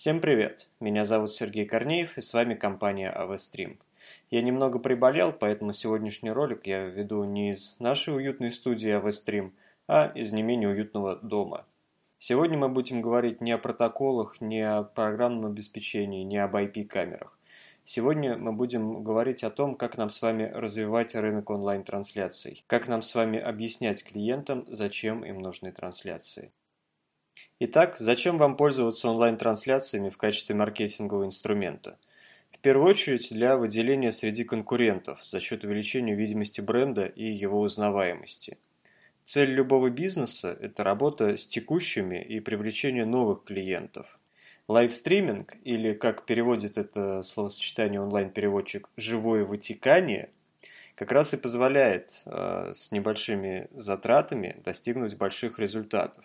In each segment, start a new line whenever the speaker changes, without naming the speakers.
Всем привет! Меня зовут Сергей Корнеев и с вами компания AVStream. Я немного приболел, поэтому сегодняшний ролик я веду не из нашей уютной студии AVStream, а из не менее уютного дома. Сегодня мы будем говорить не о протоколах, не о программном обеспечении, не об IP-камерах. Сегодня мы будем говорить о том, как нам с вами развивать рынок онлайн-трансляций, как нам с вами объяснять клиентам, зачем им нужны трансляции. Итак, зачем вам пользоваться онлайн-трансляциями в качестве маркетингового инструмента? В первую очередь для выделения среди конкурентов за счет увеличения видимости бренда и его узнаваемости. Цель любого бизнеса – это работа с текущими и привлечение новых клиентов. Лайвстриминг, или как переводит это словосочетание онлайн-переводчик «живое вытекание», как раз и позволяет э, с небольшими затратами достигнуть больших результатов.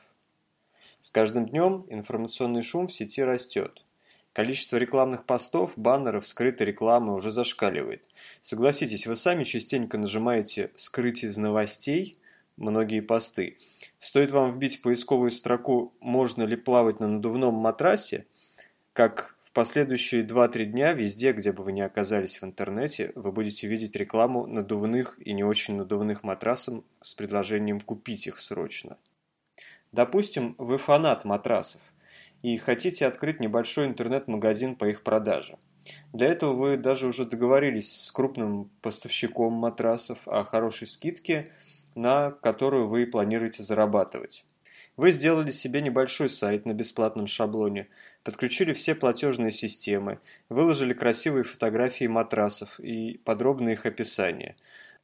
С каждым днем информационный шум в сети растет. Количество рекламных постов, баннеров, скрытой рекламы уже зашкаливает. Согласитесь, вы сами частенько нажимаете «скрыть из новостей» многие посты. Стоит вам вбить в поисковую строку «можно ли плавать на надувном матрасе», как в последующие 2-3 дня везде, где бы вы ни оказались в интернете, вы будете видеть рекламу надувных и не очень надувных матрасов с предложением купить их срочно. Допустим, вы фанат матрасов и хотите открыть небольшой интернет-магазин по их продаже. Для этого вы даже уже договорились с крупным поставщиком матрасов о хорошей скидке, на которую вы планируете зарабатывать. Вы сделали себе небольшой сайт на бесплатном шаблоне, подключили все платежные системы, выложили красивые фотографии матрасов и подробное их описание.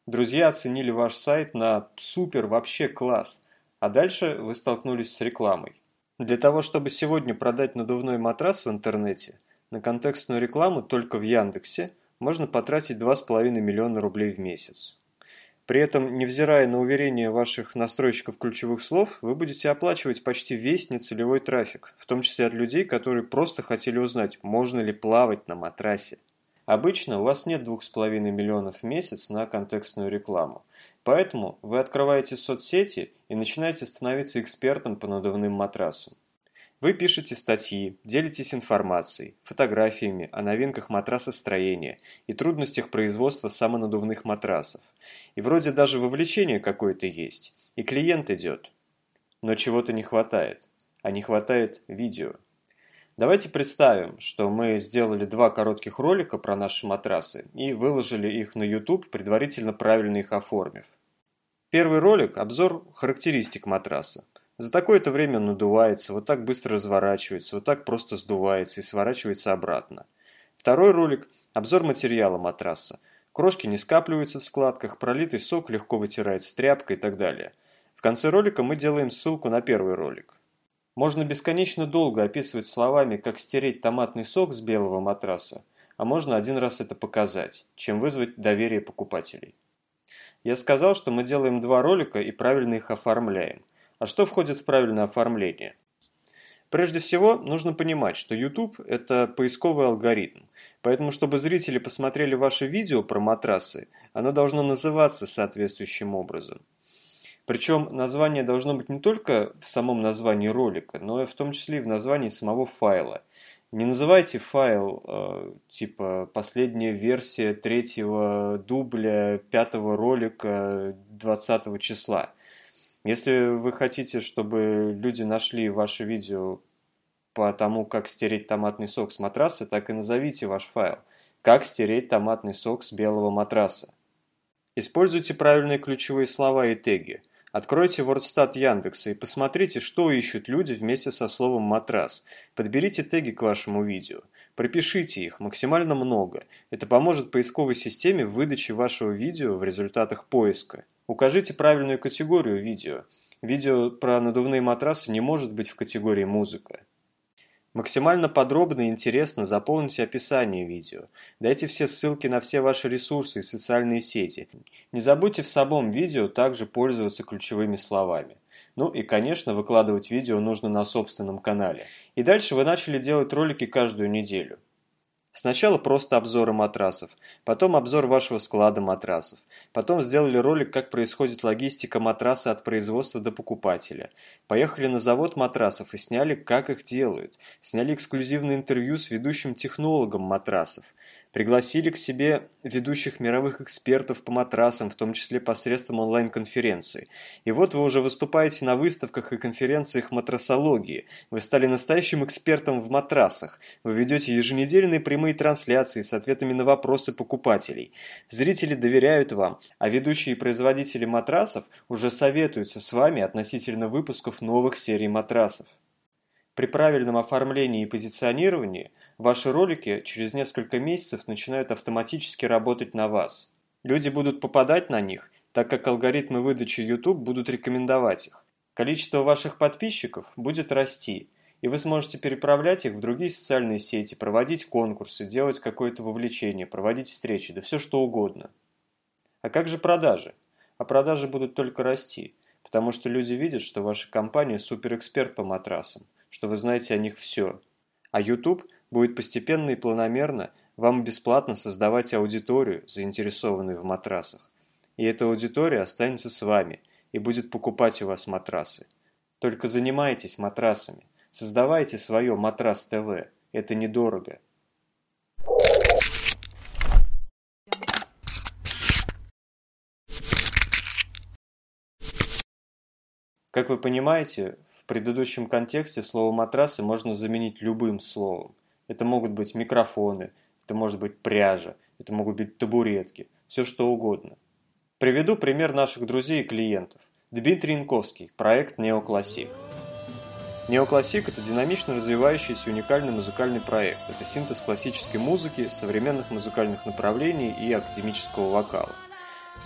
Друзья оценили ваш сайт на супер, вообще класс – а дальше вы столкнулись с рекламой. Для того, чтобы сегодня продать надувной матрас в интернете, на контекстную рекламу только в Яндексе можно потратить 2,5 миллиона рублей в месяц. При этом, невзирая на уверение ваших настройщиков ключевых слов, вы будете оплачивать почти весь нецелевой трафик, в том числе от людей, которые просто хотели узнать, можно ли плавать на матрасе. Обычно у вас нет 2,5 миллионов в месяц на контекстную рекламу. Поэтому вы открываете соцсети и начинаете становиться экспертом по надувным матрасам. Вы пишете статьи, делитесь информацией, фотографиями о новинках матрасостроения и трудностях производства самонадувных матрасов. И вроде даже вовлечение какое-то есть, и клиент идет. Но чего-то не хватает, а не хватает видео. Давайте представим, что мы сделали два коротких ролика про наши матрасы и выложили их на YouTube, предварительно правильно их оформив. Первый ролик – обзор характеристик матраса. За такое-то время он надувается, вот так быстро разворачивается, вот так просто сдувается и сворачивается обратно. Второй ролик – обзор материала матраса. Крошки не скапливаются в складках, пролитый сок легко вытирается тряпкой и так далее. В конце ролика мы делаем ссылку на первый ролик. Можно бесконечно долго описывать словами, как стереть томатный сок с белого матраса, а можно один раз это показать, чем вызвать доверие покупателей. Я сказал, что мы делаем два ролика и правильно их оформляем. А что входит в правильное оформление? Прежде всего, нужно понимать, что YouTube – это поисковый алгоритм, поэтому, чтобы зрители посмотрели ваше видео про матрасы, оно должно называться соответствующим образом – причем название должно быть не только в самом названии ролика, но и в том числе и в названии самого файла. Не называйте файл э, типа последняя версия третьего дубля пятого ролика 20 числа. Если вы хотите, чтобы люди нашли ваше видео по тому, как стереть томатный сок с матраса, так и назовите ваш файл. Как стереть томатный сок с белого матраса. Используйте правильные ключевые слова и теги – Откройте WordStat Яндекса и посмотрите, что ищут люди вместе со словом «матрас». Подберите теги к вашему видео. Пропишите их, максимально много. Это поможет поисковой системе в выдаче вашего видео в результатах поиска. Укажите правильную категорию видео. Видео про надувные матрасы не может быть в категории «музыка». Максимально подробно и интересно заполните описание видео. Дайте все ссылки на все ваши ресурсы и социальные сети. Не забудьте в самом видео также пользоваться ключевыми словами. Ну и, конечно, выкладывать видео нужно на собственном канале. И дальше вы начали делать ролики каждую неделю. Сначала просто обзоры матрасов, потом обзор вашего склада матрасов, потом сделали ролик, как происходит логистика матраса от производства до покупателя. Поехали на завод матрасов и сняли, как их делают. Сняли эксклюзивное интервью с ведущим технологом матрасов. Пригласили к себе ведущих мировых экспертов по матрасам, в том числе посредством онлайн-конференции. И вот вы уже выступаете на выставках и конференциях матрасологии. Вы стали настоящим экспертом в матрасах. Вы ведете еженедельные прямые трансляции с ответами на вопросы покупателей. Зрители доверяют вам, а ведущие производители матрасов уже советуются с вами относительно выпусков новых серий матрасов. При правильном оформлении и позиционировании ваши ролики через несколько месяцев начинают автоматически работать на вас. Люди будут попадать на них, так как алгоритмы выдачи YouTube будут рекомендовать их. Количество ваших подписчиков будет расти, и вы сможете переправлять их в другие социальные сети, проводить конкурсы, делать какое-то вовлечение, проводить встречи, да все что угодно. А как же продажи? А продажи будут только расти, потому что люди видят, что ваша компания суперэксперт по матрасам – что вы знаете о них все. А YouTube будет постепенно и планомерно вам бесплатно создавать аудиторию, заинтересованную в матрасах. И эта аудитория останется с вами и будет покупать у вас матрасы. Только занимайтесь матрасами. Создавайте свое Матрас ТВ. Это недорого. Как вы понимаете, предыдущем контексте слово «матрасы» можно заменить любым словом. Это могут быть микрофоны, это может быть пряжа, это могут быть табуретки, все что угодно. Приведу пример наших друзей и клиентов. Дмитрий Янковский, проект «Неоклассик». Неоклассик – это динамично развивающийся уникальный музыкальный проект. Это синтез классической музыки, современных музыкальных направлений и академического вокала.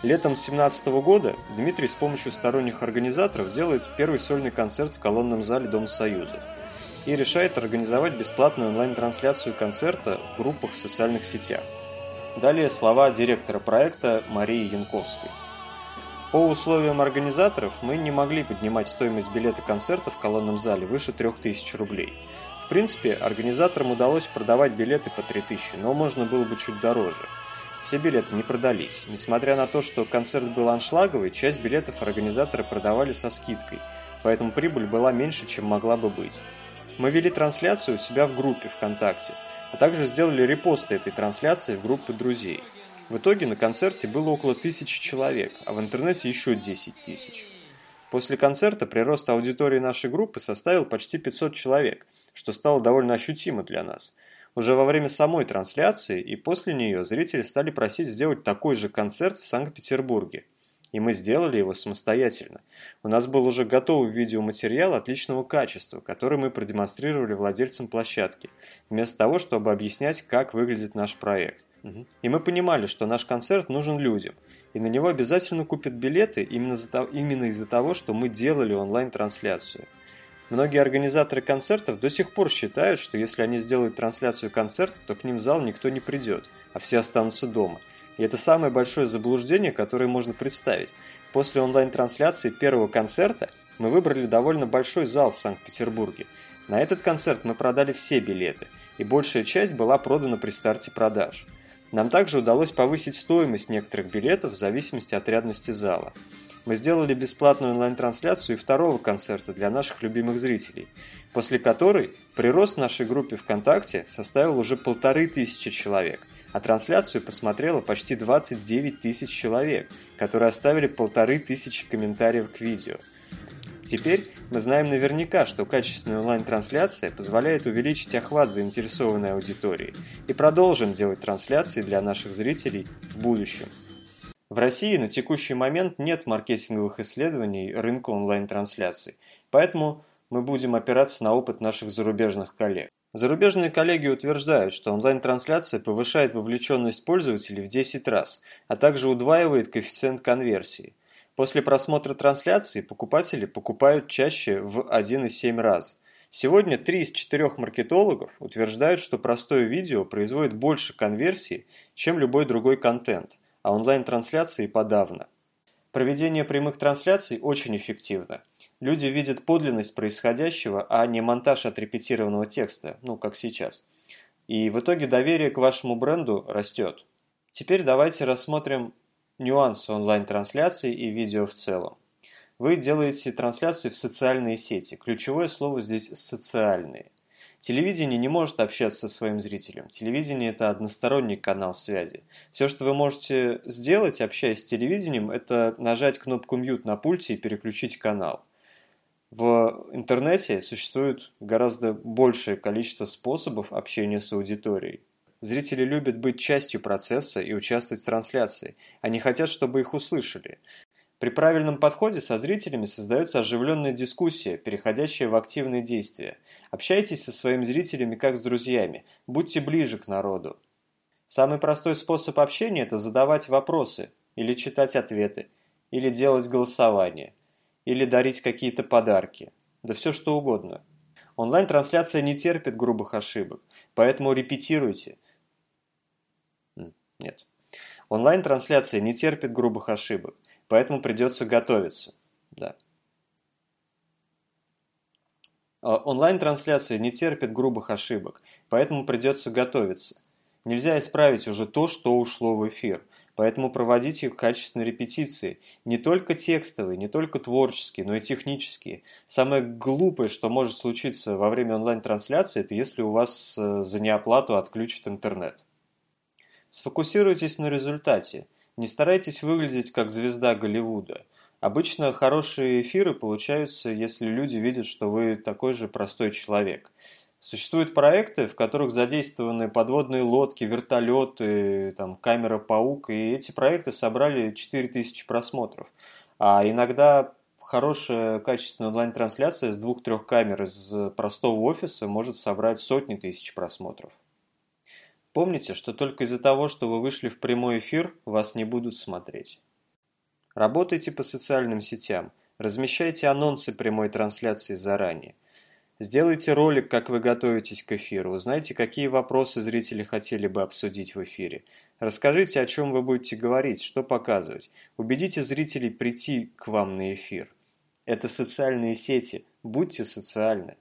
Летом 2017 года Дмитрий с помощью сторонних организаторов делает первый сольный концерт в колонном зале Дома Союза и решает организовать бесплатную онлайн-трансляцию концерта в группах в социальных сетях. Далее слова директора проекта Марии Янковской. По условиям организаторов мы не могли поднимать стоимость билета концерта в колонном зале выше 3000 рублей. В принципе, организаторам удалось продавать билеты по 3000, но можно было бы чуть дороже – все билеты не продались. Несмотря на то, что концерт был аншлаговый, часть билетов организаторы продавали со скидкой, поэтому прибыль была меньше, чем могла бы быть. Мы вели трансляцию у себя в группе ВКонтакте, а также сделали репосты этой трансляции в группы друзей. В итоге на концерте было около тысячи человек, а в интернете еще 10 тысяч. После концерта прирост аудитории нашей группы составил почти 500 человек, что стало довольно ощутимо для нас – уже во время самой трансляции и после нее зрители стали просить сделать такой же концерт в Санкт-Петербурге. И мы сделали его самостоятельно. У нас был уже готовый видеоматериал отличного качества, который мы продемонстрировали владельцам площадки, вместо того, чтобы объяснять, как выглядит наш проект. И мы понимали, что наш концерт нужен людям, и на него обязательно купят билеты именно, именно из-за того, что мы делали онлайн-трансляцию. Многие организаторы концертов до сих пор считают, что если они сделают трансляцию концерта, то к ним в зал никто не придет, а все останутся дома. И это самое большое заблуждение, которое можно представить. После онлайн-трансляции первого концерта мы выбрали довольно большой зал в Санкт-Петербурге. На этот концерт мы продали все билеты, и большая часть была продана при старте продаж. Нам также удалось повысить стоимость некоторых билетов в зависимости от рядности зала. Мы сделали бесплатную онлайн-трансляцию и второго концерта для наших любимых зрителей, после которой прирост нашей группе ВКонтакте составил уже полторы тысячи человек, а трансляцию посмотрело почти 29 тысяч человек, которые оставили полторы тысячи комментариев к видео. Теперь мы знаем наверняка, что качественная онлайн-трансляция позволяет увеличить охват заинтересованной аудитории и продолжим делать трансляции для наших зрителей в будущем. В России на текущий момент нет маркетинговых исследований рынка онлайн-трансляций, поэтому мы будем опираться на опыт наших зарубежных коллег. Зарубежные коллеги утверждают, что онлайн-трансляция повышает вовлеченность пользователей в 10 раз, а также удваивает коэффициент конверсии. После просмотра трансляции покупатели покупают чаще в 1,7 раз. Сегодня 3 из 4 маркетологов утверждают, что простое видео производит больше конверсии, чем любой другой контент – а онлайн-трансляции подавно. Проведение прямых трансляций очень эффективно. Люди видят подлинность происходящего, а не монтаж отрепетированного текста, ну, как сейчас. И в итоге доверие к вашему бренду растет. Теперь давайте рассмотрим нюансы онлайн-трансляции и видео в целом. Вы делаете трансляции в социальные сети. Ключевое слово здесь «социальные». Телевидение не может общаться со своим зрителем. Телевидение – это односторонний канал связи. Все, что вы можете сделать, общаясь с телевидением, это нажать кнопку «Mute» на пульте и переключить канал. В интернете существует гораздо большее количество способов общения с аудиторией. Зрители любят быть частью процесса и участвовать в трансляции. Они хотят, чтобы их услышали. При правильном подходе со зрителями создается оживленная дискуссия, переходящая в активные действия. Общайтесь со своими зрителями как с друзьями, будьте ближе к народу. Самый простой способ общения – это задавать вопросы, или читать ответы, или делать голосование, или дарить какие-то подарки, да все что угодно. Онлайн-трансляция не терпит грубых ошибок, поэтому репетируйте. Нет. Онлайн-трансляция не терпит грубых ошибок, поэтому придется готовиться. Да. А, онлайн-трансляция не терпит грубых ошибок, поэтому придется готовиться. Нельзя исправить уже то, что ушло в эфир, поэтому проводите качественные репетиции, не только текстовые, не только творческие, но и технические. Самое глупое, что может случиться во время онлайн-трансляции, это если у вас э, за неоплату отключат интернет. Сфокусируйтесь на результате. Не старайтесь выглядеть как звезда Голливуда. Обычно хорошие эфиры получаются, если люди видят, что вы такой же простой человек. Существуют проекты, в которых задействованы подводные лодки, вертолеты, там, камера-паук, и эти проекты собрали 4000 просмотров. А иногда хорошая качественная онлайн-трансляция с двух-трех камер из простого офиса может собрать сотни тысяч просмотров. Помните, что только из-за того, что вы вышли в прямой эфир, вас не будут смотреть. Работайте по социальным сетям, размещайте анонсы прямой трансляции заранее. Сделайте ролик, как вы готовитесь к эфиру, узнайте, какие вопросы зрители хотели бы обсудить в эфире. Расскажите, о чем вы будете говорить, что показывать. Убедите зрителей прийти к вам на эфир. Это социальные сети, будьте социальны.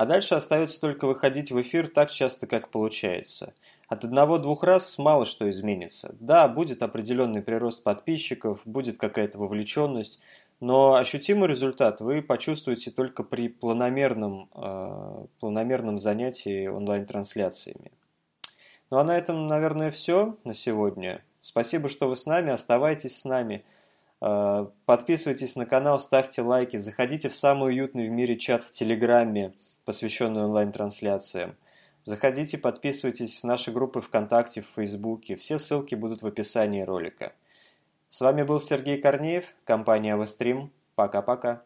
А дальше остается только выходить в эфир так часто, как получается. От одного-двух раз мало что изменится. Да, будет определенный прирост подписчиков, будет какая-то вовлеченность, но ощутимый результат вы почувствуете только при планомерном, э, планомерном занятии онлайн-трансляциями. Ну а на этом, наверное, все на сегодня. Спасибо, что вы с нами, оставайтесь с нами. Э, подписывайтесь на канал, ставьте лайки, заходите в самый уютный в мире чат в Телеграме – посвященный онлайн-трансляциям. Заходите, подписывайтесь в наши группы ВКонтакте, в Фейсбуке. Все ссылки будут в описании ролика. С вами был Сергей Корнеев, компания Авестрим. Пока-пока.